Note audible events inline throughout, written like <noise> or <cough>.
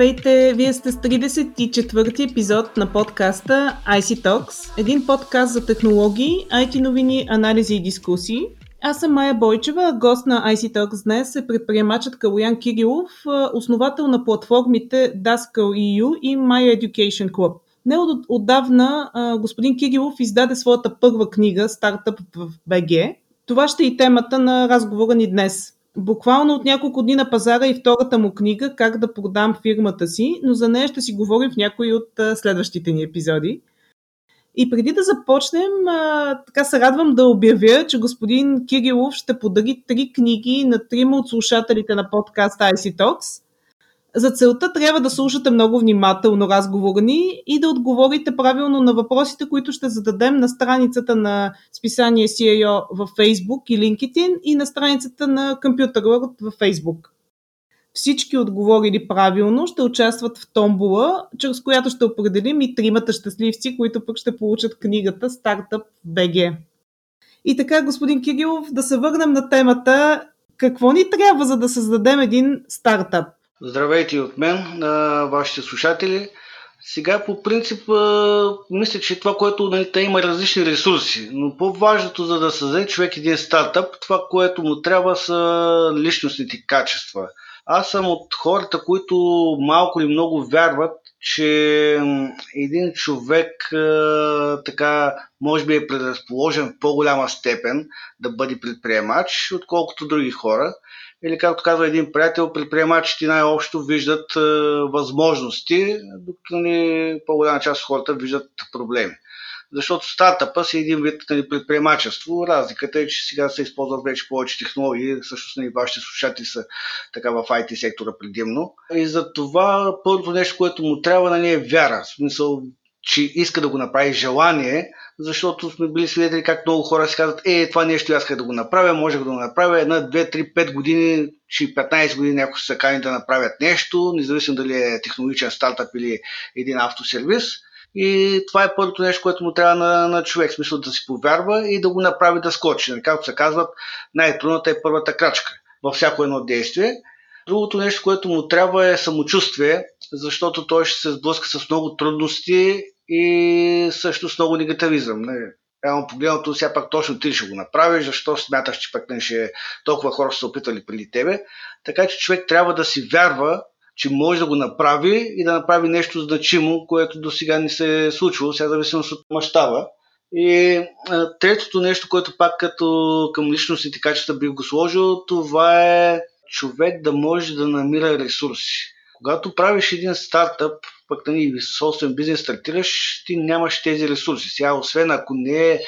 Здравейте! Вие сте с 34-ти епизод на подкаста IC Talks, един подкаст за технологии, IT новини, анализи и дискусии. Аз съм Майя Бойчева, гост на IC Talks днес е предприемачът Калуян Кирилов, основател на платформите Daskal.eu и My Education Club. Не от, отдавна господин Кирилов издаде своята първа книга Стартъп в БГ. Това ще е и темата на разговора ни днес. Буквално от няколко дни на пазара и втората му книга Как да продам фирмата си, но за нея ще си говорим в някои от следващите ни епизоди. И преди да започнем, така се радвам да обявя, че господин Кирилов ще подари три книги на трима от слушателите на подкаст IC Talks – за целта трябва да слушате много внимателно разговора ни и да отговорите правилно на въпросите, които ще зададем на страницата на списание CIO в Facebook и LinkedIn и на страницата на Computer World в Facebook. Всички отговорили правилно ще участват в томбула, чрез която ще определим и тримата щастливци, които пък ще получат книгата Стартъп BG. И така, господин Кирилов, да се върнем на темата какво ни трябва, за да създадем един стартъп? Здравейте от мен, вашите слушатели. Сега по принцип мисля, че това, което нали, те има различни ресурси, но по-важното за да създаде човек един стартъп, това, което му трябва са личностните качества. Аз съм от хората, които малко или много вярват, че един човек така може би е предразположен в по-голяма степен да бъде предприемач, отколкото други хора или както казва един приятел, предприемачите най-общо виждат възможности, докато не по-голяма част от хората виждат проблеми. Защото стартъпа си един вид нали, предприемачество. Разликата е, че сега се използват вече повече технологии, всъщност нали, вашите слушатели са така в IT сектора предимно. И за това първото нещо, което му трябва нали, е вяра. В смисъл, че иска да го направи желание, защото сме били свидетели как много хора си казват, е, това нещо аз да го направя, можех да го направя една, две, три, пет години, че 15 години някои са кани да направят нещо, независимо дали е технологичен стартъп или един автосервис. И това е първото нещо, което му трябва на, на човек, смисъл да си повярва и да го направи да скочи. Нали, както се казват, най-трудната е първата крачка във всяко едно действие. Другото нещо, което му трябва е самочувствие, защото той ще се сблъска с много трудности и също с много негативизъм. Не? Реално погледнато, сега пак точно ти ще го направиш, защо смяташ, че пък не ще толкова хора са се опитали преди тебе. Така че човек трябва да си вярва, че може да го направи и да направи нещо значимо, което до сега не се е случило, сега зависимост от мащаба. И а, третото нещо, което пак като към личностните качества бих го сложил, това е човек да може да намира ресурси. Когато правиш един стартъп, пък нали, собствен бизнес стартираш, ти нямаш тези ресурси. Сега, освен ако не е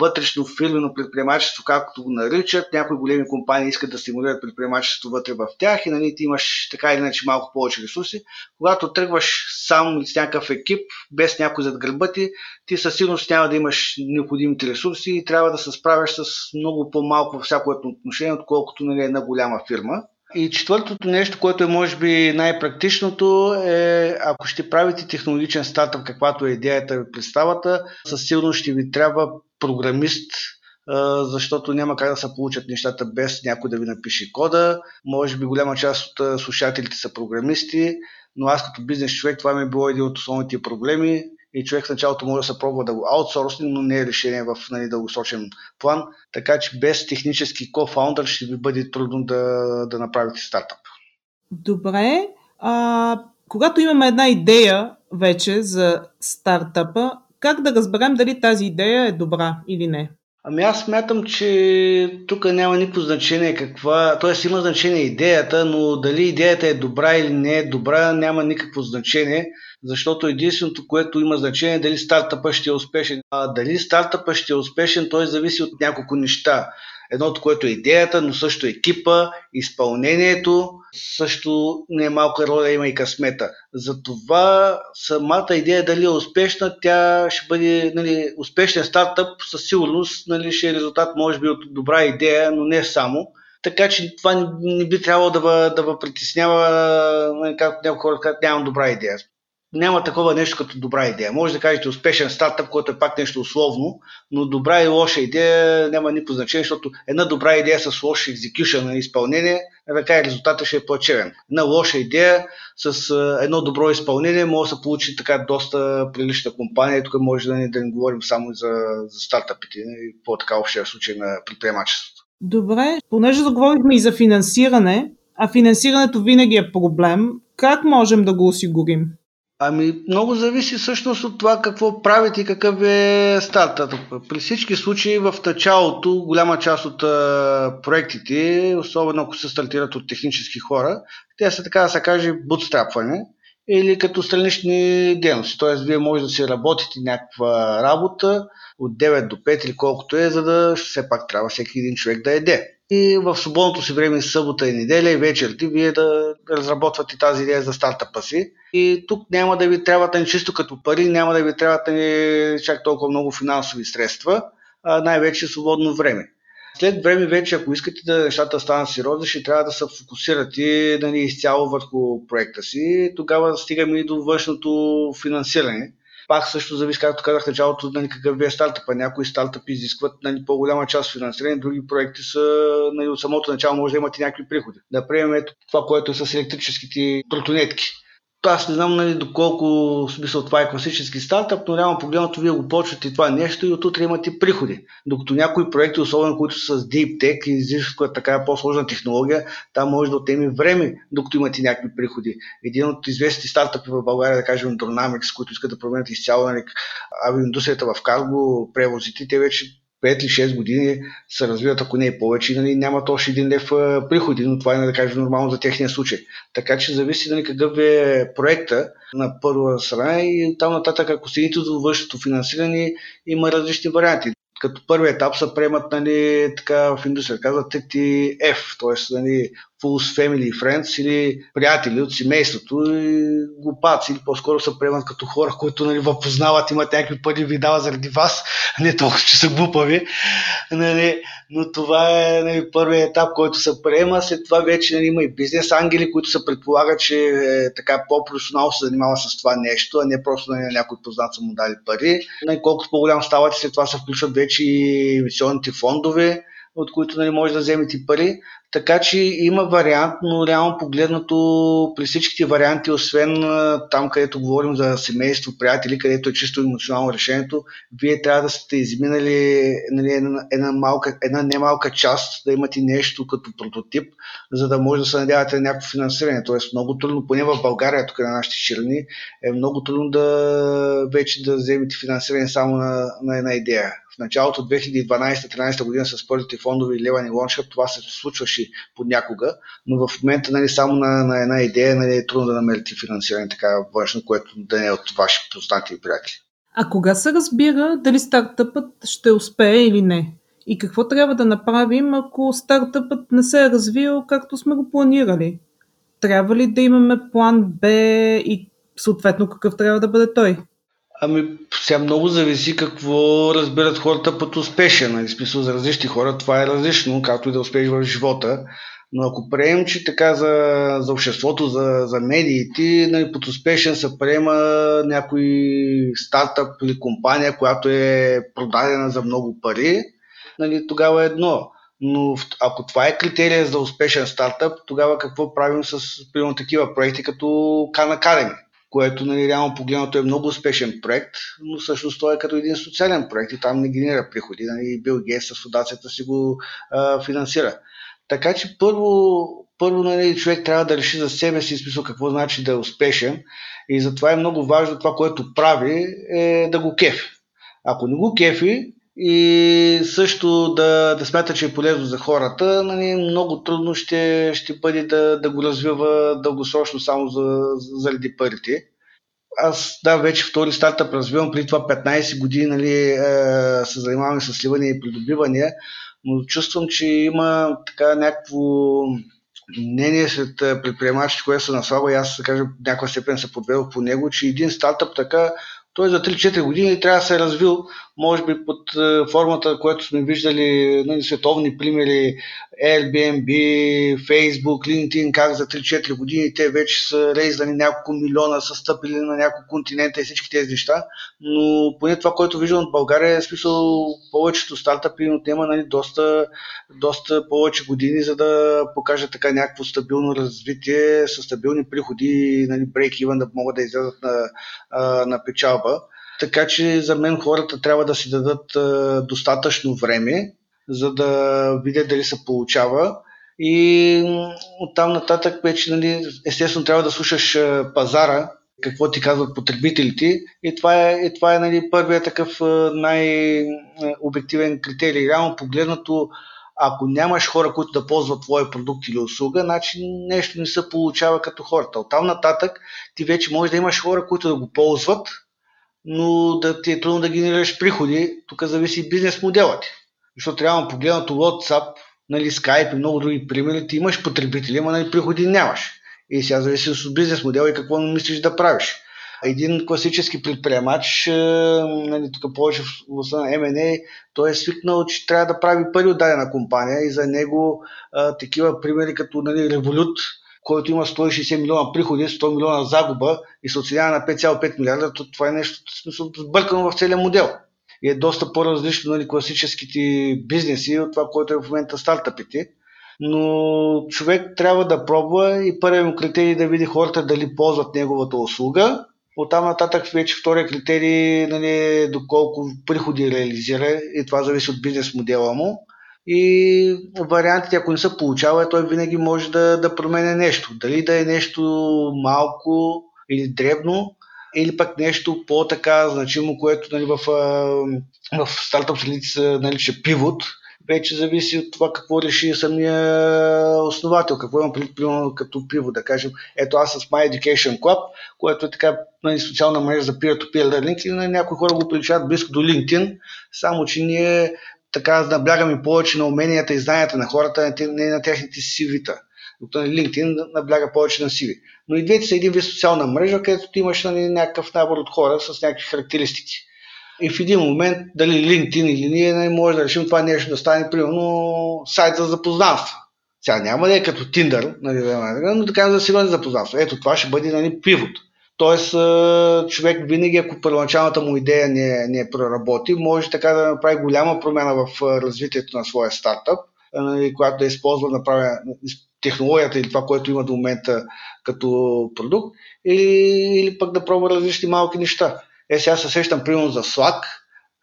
вътрешно фирмено предприемачество, както го наричат, някои големи компании искат да стимулират предприемачество вътре в тях и нали, ти имаш така или иначе малко повече ресурси. Когато тръгваш сам с някакъв екип, без някой зад гърба ти, ти със сигурност няма да имаш необходимите ресурси и трябва да се справяш с много по-малко всяко отношение, отколкото нали, една голяма фирма. И четвъртото нещо, което е може би най-практичното е, ако ще правите технологичен стартъп, каквато е идеята и представата, със сигурност ще ви трябва програмист, защото няма как да се получат нещата без някой да ви напише кода. Може би голяма част от слушателите са програмисти, но аз като бизнес човек това ми е било един от основните проблеми и човек в началото може да се пробва да го аутсорсне, но не е решение в нали, дългосрочен план. Така че без технически кофаундър ще ви бъде трудно да, да направите стартъп. Добре. А, когато имаме една идея вече за стартъпа, как да разберем дали тази идея е добра или не? Ами аз смятам, че тук няма никакво значение каква, т.е. има значение идеята, но дали идеята е добра или не е добра, няма никакво значение, защото единственото, което има значение е дали стартъпът ще е успешен. А дали стартъпът ще е успешен, той зависи от няколко неща. Едното, което е идеята, но също екипа, изпълнението, също не е роля, има и късмета. Затова самата идея дали е успешна, тя ще бъде нали, успешен стартъп, със сигурност нали, ще е резултат, може би, от добра идея, но не само. Така че това не би трябвало да, да ви притеснява, нали, както някои хора казват, нямам добра идея. Няма такова нещо като добра идея. Може да кажете успешен стартъп, което е пак нещо условно, но добра и лоша идея няма никакво значение, защото една добра идея с лош екзекюшън на изпълнение, така и резултатът ще е плачевен. Една лоша идея с едно добро изпълнение може да се получи така доста прилична компания. Тук може да не, да не говорим само за, за стартъпите и по-така общия случай на предприемачеството. Добре, понеже заговорихме и за финансиране, а финансирането винаги е проблем, как можем да го осигурим? Ами, много зависи всъщност от това какво правите и какъв е стартът. При всички случаи в началото голяма част от а, проектите, особено ако се стартират от технически хора, те са така да се каже бутстрапване или като странични дейности. Тоест, вие може да си работите някаква работа от 9 до 5 или колкото е, за да все пак трябва всеки един човек да еде и в свободното си време, събота и неделя и вечерти, вие да разработвате тази идея за стартъпа си. И тук няма да ви трябват ни чисто като пари, няма да ви трябват ни чак толкова много финансови средства, а най-вече свободно време. След време вече, ако искате да нещата станат сериозни, ще трябва да се фокусирате да ни изцяло върху проекта си. Тогава стигаме и до външното финансиране пак също зависи, както казах началото, нали, какъв ви е стартъпа. Някои стартъпи изискват нали, по-голяма част финансиране, други проекти са нали, от самото начало може да имате някакви приходи. Да приемем ето това, което е с електрическите тротонетки аз не знам нали, доколко смисъл това е класически стартъп, но реално погледнато вие го почвате това нещо и оттутре имате приходи. Докато някои проекти, особено които са с Deep Tech и изискват така по-сложна технология, там може да отнеме време, докато имате някакви приходи. Един от известните стартъпи в България, да кажем Dronamics, които искат да променят изцяло нали, авиоиндустрията в карго, превозите, те вече 5 или 6 години се развиват, ако не е повече, нали, нямат още един лев приходи, но това е, да кажем, нормално за техния случай. Така че зависи нали, какъв е проекта на първа страна и там нататък, ако стигнете до външното финансиране, има различни варианти като първи етап се приемат нали, така, в индустрия, казват TTF, т.е. Нали, Full Family Friends или приятели от семейството и глупаци, или по-скоро се приемат като хора, които нали, ви познават, имат някакви пари ви дава заради вас, не толкова, че са глупави. Нали, но това е нали, първият етап, който се приема. След това вече нали, има и бизнес ангели, които се предполагат, че е, така по-професионално се занимава с това нещо, а не просто нали, някой познат са му дали пари. Нали, колкото по-голям ставате, след това се включват вече и инвестиционните фондове, от които нали, може да вземете пари. Така че има вариант, но реално погледнато при всичките варианти, освен там, където говорим за семейство, приятели, където е чисто емоционално решението, вие трябва да сте изминали нали, една, една, малка, една немалка част, да имате нещо като прототип, за да може да се надявате на някакво финансиране. Тоест много трудно, поне в България, тук на нашите черни, е много трудно да вече да вземете финансиране само на, на една идея началото 2012-2013 година с първите фондове и Леван и Лоншъп това се случваше понякога, но в момента нали, само на, на една идея нали, е трудно да намерите финансиране така външно, което да не е от ваши познати и приятели. А кога се разбира дали стартъпът ще успее или не? И какво трябва да направим, ако стартъпът не се е развил както сме го планирали? Трябва ли да имаме план Б и съответно какъв трябва да бъде той? Ами, сега много зависи какво разбират хората под успешен. Нали? Смисъл за различни хора това е различно, както и да успееш в живота. Но ако приемем, че така за, за обществото, за, за медиите, нали, под успешен се приема някой стартъп или компания, която е продадена за много пари, нали, тогава е едно. Но ако това е критерия за успешен стартъп, тогава какво правим с примерно такива проекти като Khan Academy? Което нали, реално погледнато е много успешен проект, но всъщност той е като един социален проект и там не генерира приходи. Нали, Бил Гейс с фундацията си го а, финансира. Така че първо, първо нали, човек трябва да реши за себе си смисъл какво значи да е успешен и затова е много важно това, което прави, е да го кефи. Ако не го кефи, и също да, да смята, че е полезно за хората, нали, много трудно ще, ще бъде да, да го развива дългосрочно само за, заради парите. Аз да, вече втори стартъп развивам, преди това 15 години нали, е, се занимавам с сливане и придобивания, но чувствам, че има така някакво мнение сред предприемачите, което се наслага и аз, да кажа, някаква степен се подвел по него, че един стартъп така той за 3-4 години трябва да се е развил, може би под е, формата, която сме виждали на нали, световни примери Airbnb, Facebook, LinkedIn, как за 3-4 години те вече са рейзани няколко милиона, са стъпили на няколко континента и всички тези неща. Но поне това, което виждам от България, е смисъл повечето стартъпи им отнема нали, доста, доста повече години, за да покажат така някакво стабилно развитие, с стабилни приходи, нали, break-even, да могат да излязат на, на печалба. Така че за мен хората трябва да си дадат достатъчно време, за да видят дали се получава. И оттам нататък вече, нали, естествено, трябва да слушаш пазара, какво ти казват потребителите. И това е, и това е нали, първият такъв най-обективен критерий. Реално погледнато, ако нямаш хора, които да ползват твоя продукт или услуга, значи нещо не се получава като хората. Оттам нататък ти вече можеш да имаш хора, които да го ползват, но да ти е трудно да генерираш приходи. Тук зависи бизнес моделът ти. Защото трябва погледнато WhatsApp, нали, Skype и много други примери, ти имаш потребители, ама нали, приходи нямаш. И сега зависи от бизнес модел и какво мислиш да правиш. Един класически предприемач, е, нали, тук повече в на M&A, той е свикнал, че трябва да прави пари от дадена компания и за него а, такива примери като нали, Revolut, който има 160 милиона приходи, 100 милиона загуба и се оценява на 5,5 милиарда, то това е нещо смисъл, сбъркано в целия модел и е доста по-различно нали, класическите бизнеси от това, което е в момента стартъпите. Но човек трябва да пробва и първият му критерий е да види хората дали ползват неговата услуга. Оттам нататък вече втория критерий нали, доколко приходи реализира и това зависи от бизнес модела му. И вариантите, ако не се получава, той винаги може да, да променя нещо. Дали да е нещо малко или дребно, или пък нещо по-така значимо, което нали, в, в стартъп средите се нарича пивот, вече зависи от това какво реши самия основател, какво имам предвид, като пиво, да кажем. Ето аз с My Education Club, което е така нали, социална мрежа за peer-to-peer learning и на някои хора го приличават близко до LinkedIn, само че ние така наблягаме повече на уменията и знанията на хората, не на техните вита докато на LinkedIn набляга повече на CV. Но и двете са един вид социална мрежа, където ти имаш нали, някакъв набор от хора с някакви характеристики. И в един момент, дали LinkedIn или ние, не може да решим това нещо да стане, примерно, сайт за запознанство. Сега няма да е като Tinder, нали, но така за сериозни запознанства. Ето това ще бъде нали, пивот. Тоест, човек винаги, ако първоначалната му идея не, не проработи, може така да направи голяма промяна в развитието на своя стартъп, нали, която да използва, направя, технологията или това, което има до момента като продукт, или, или пък да пробва различни малки неща. Е, сега се сещам примерно за Slack,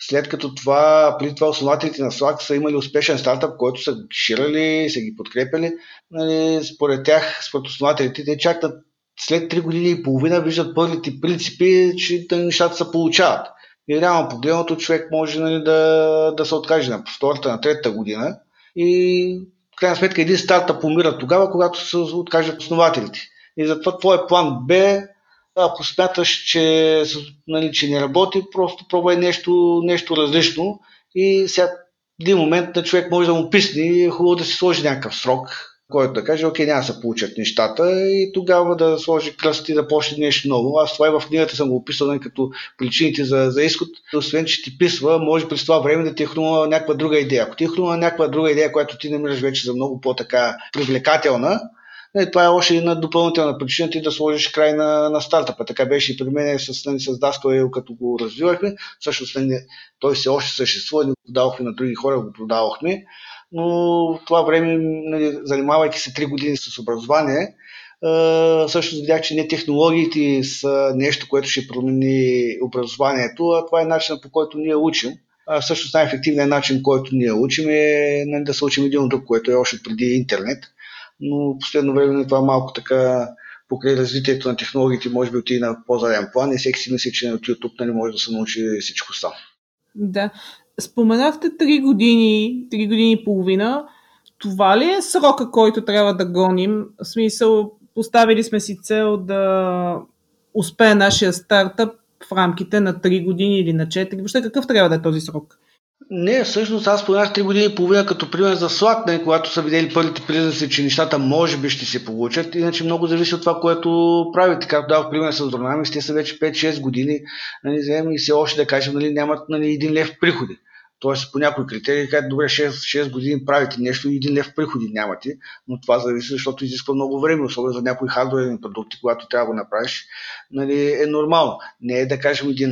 след като това, преди това основателите на Slack са имали успешен стартъп, който са ширали, са ги подкрепили. Нали, според тях, според основателите, те чакат след 3 години и половина виждат първите принципи, че нещата се получават. И реално погледното човек може нали, да, да се откаже на втората, на третата година и в крайна сметка един стартъп умира тогава, когато се откажат основателите. И затова твой план Б, ако смяташ, че, нали, че не работи, просто пробвай нещо, нещо различно и сега един момент на човек може да му писне и е хубаво да си сложи някакъв срок, който да каже, окей, няма да се получат нещата и тогава да сложи кръст и да почне нещо ново. Аз това и в книгата съм го описал нали, като причините за, за изход. Освен, че ти писва, може през това време да ти е хрумва някаква друга идея. Ако ти е хрумва някаква друга идея, която ти намираш вече за много по-така привлекателна, нали, това е още една допълнителна причина ти да сложиш край на, на стартъпа. Така беше и при мен с, нали, с Даскал, като го развивахме. Също нали, той се още съществува, ни го продавахме на други хора, го продавахме но в това време, нали, занимавайки се 3 години с образование, също видях, че не технологиите са нещо, което ще промени образованието, а това е начинът по който ние учим. А всъщност най-ефективният начин, който ние учим е нали, да се учим един от друг, което е още преди интернет. Но последно време това малко така покрай развитието на технологиите може би отиде на по-заден план и всеки си мисли, че от YouTube нали, може да се научи всичко сам. Да. Споменахте 3 години, 3 години и половина. Това ли е срока, който трябва да гоним? В смисъл, поставили сме си цел да успее нашия стартъп в рамките на 3 години или на 4. Въобще какъв трябва да е този срок? Не, всъщност аз споменах 3 години и половина като пример за Slack, не, когато са видели първите признаци, че нещата може би ще се получат. Иначе много зависи от това, което правите. Както дадох пример с Dynamics, те са вече 5-6 години, нали, и все още да кажем, нали, нямат нали, един лев приходи. Тоест по някои критерии, кажат, добре, 6, 6 години правите нещо и един лев приходи нямате, но това зависи, защото изисква много време, особено за някои хардуерни продукти, когато трябва да го направиш, нали, е нормално. Не е да кажем един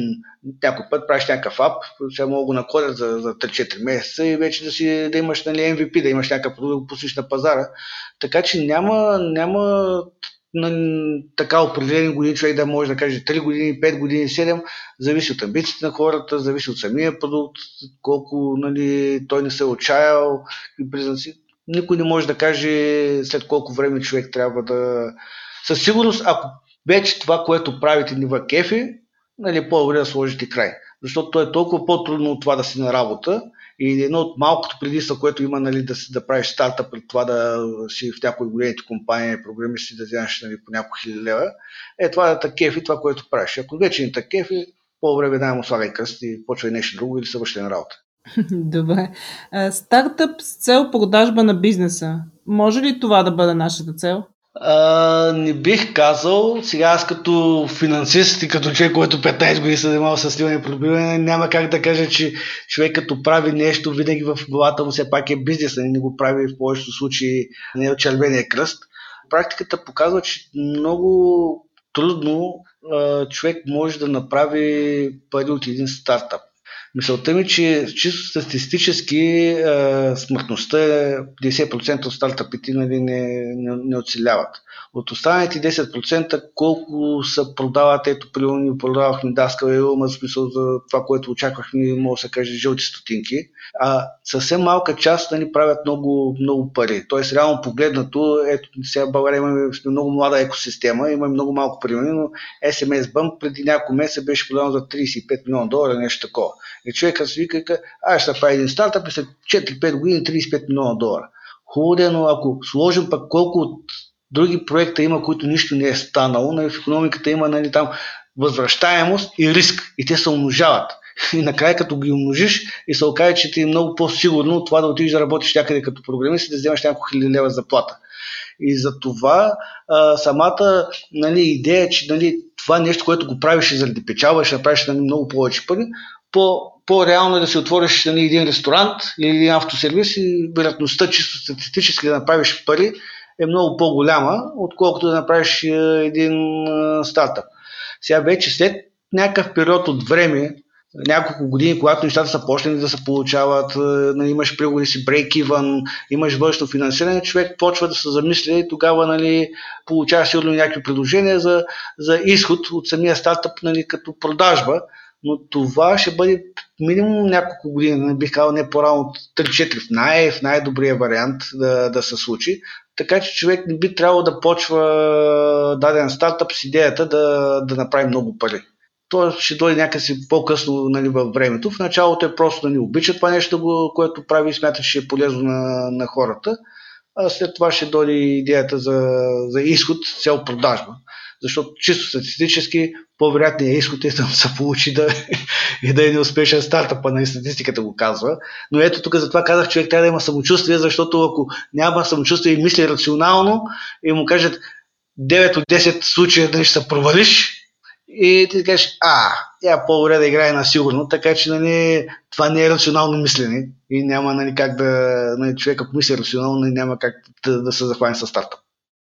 някой път правиш някакъв ап, сега мога го накодят за, за 3-4 месеца и вече да, си, да имаш нали, MVP, да имаш някакъв продукт, да го пуснеш на пазара. Така че няма, няма на така определени години човек да може да каже 3 години, 5 години, 7, зависи от амбициите на хората, зависи от самия продукт, колко нали, той не се е отчаял и признаци. Никой не може да каже след колко време човек трябва да... Със сигурност, ако вече това, което правите ни в кефи, нали, по-добре да сложите край. Защото то е толкова по-трудно от това да си на работа и едно от малкото предимства, което има нали, да, да правиш старта пред това да си в някои големите компании, програми си да вземеш нали, по няколко хиляди лева, е това да те кефи това, което правиш. Ако вече не те кефи, по-добре да му слагай кръст и почвай нещо друго или се на работа. <laughs> Добре. Стартъп с цел продажба на бизнеса. Може ли това да бъде нашата цел? А, не бих казал. Сега аз като финансист и като човек, който 15 години се занимава с сливане и пробиване, няма как да кажа, че човек като прави нещо, винаги в главата му все пак е бизнес, не го прави в повечето случаи не е от червения кръст. Практиката показва, че много трудно а, човек може да направи пари от един стартъп. Мисълта ми, че чисто статистически е, смъртността е 90% от стартъпите нали, не, не, не оцеляват. От останалите 10% колко се продават, ето примерно ни продавахме даскал и има смисъл за това, което очаквахме, може да се каже, жълти стотинки, а съвсем малка част да ни правят много, много пари. Тоест, реално погледнато, ето сега в България имаме много млада екосистема, имаме много малко примери, но SMS Bump преди няколко месеца беше продаван за 35 милиона долара, нещо такова. И човекът си вика, аз ще направя един стартъп и след 4-5 години 35 милиона долара. Хубаво е, но ако сложим пък колко от други проекта има, които нищо не е станало, нали, в економиката има нали, там възвръщаемост и риск и те се умножават. И накрая като ги умножиш и се окаже, че ти е много по-сигурно от това да отидеш да работиш някъде като програмист и да вземаш няколко хиляди лева заплата. И за това а, самата нали, идея, че нали, това нещо, което го правиш заради печалба, ще направиш нали, много повече пари, по, по-реално е да си отвориш нали, един ресторант или един автосервис и вероятността чисто статистически да направиш пари е много по-голяма, отколкото да направиш е, един е, стартъп. Сега вече след някакъв период от време, няколко години, когато нещата са почнали да се получават, е, нали, имаш пригоди си break-even, имаш външно финансиране, човек почва да се замисля и тогава нали, получава сигурно някакви предложения за, за изход от самия стартъп нали, като продажба но това ще бъде минимум няколко години, не бих казал не по-рано от 3-4 в, най- в най-добрия вариант да, да се случи. Така че човек не би трябвало да почва даден стартъп с идеята да, да направи много пари. То ще дойде някакси по-късно нали, във времето. В началото е просто да ни обича това нещо, което прави и смята, че е полезно на, на хората. А след това ще дойде идеята за, за изход, цел продажба защото чисто статистически по-вероятният изход е да се получи да, <laughs> и да е неуспешен стартъп, на статистиката го казва. Но ето тук затова казах, човек трябва да има самочувствие, защото ако няма самочувствие и мисли рационално и му кажат 9 от 10 случая да ще се провалиш, и ти кажеш, а, я по-добре да играе на сигурно, така че нали, това не е рационално мислене и няма нали, как да, нали, човек ако мисли рационално, нали, няма как да, да се захване с стартъп.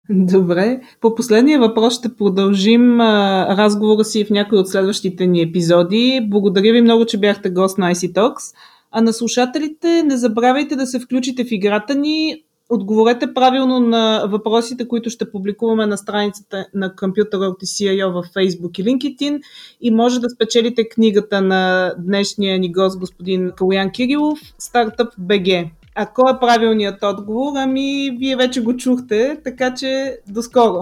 <laughs> Добре. По последния въпрос ще продължим а, разговора си в някои от следващите ни епизоди. Благодаря ви много, че бяхте гост на IC Talks. А на слушателите не забравяйте да се включите в играта ни. Отговорете правилно на въпросите, които ще публикуваме на страницата на Computer CIO във Facebook и LinkedIn и може да спечелите книгата на днешния ни гост господин Калуян Кирилов Startup BG. А кой е правилният отговор? Ами, вие вече го чухте, така че до скоро!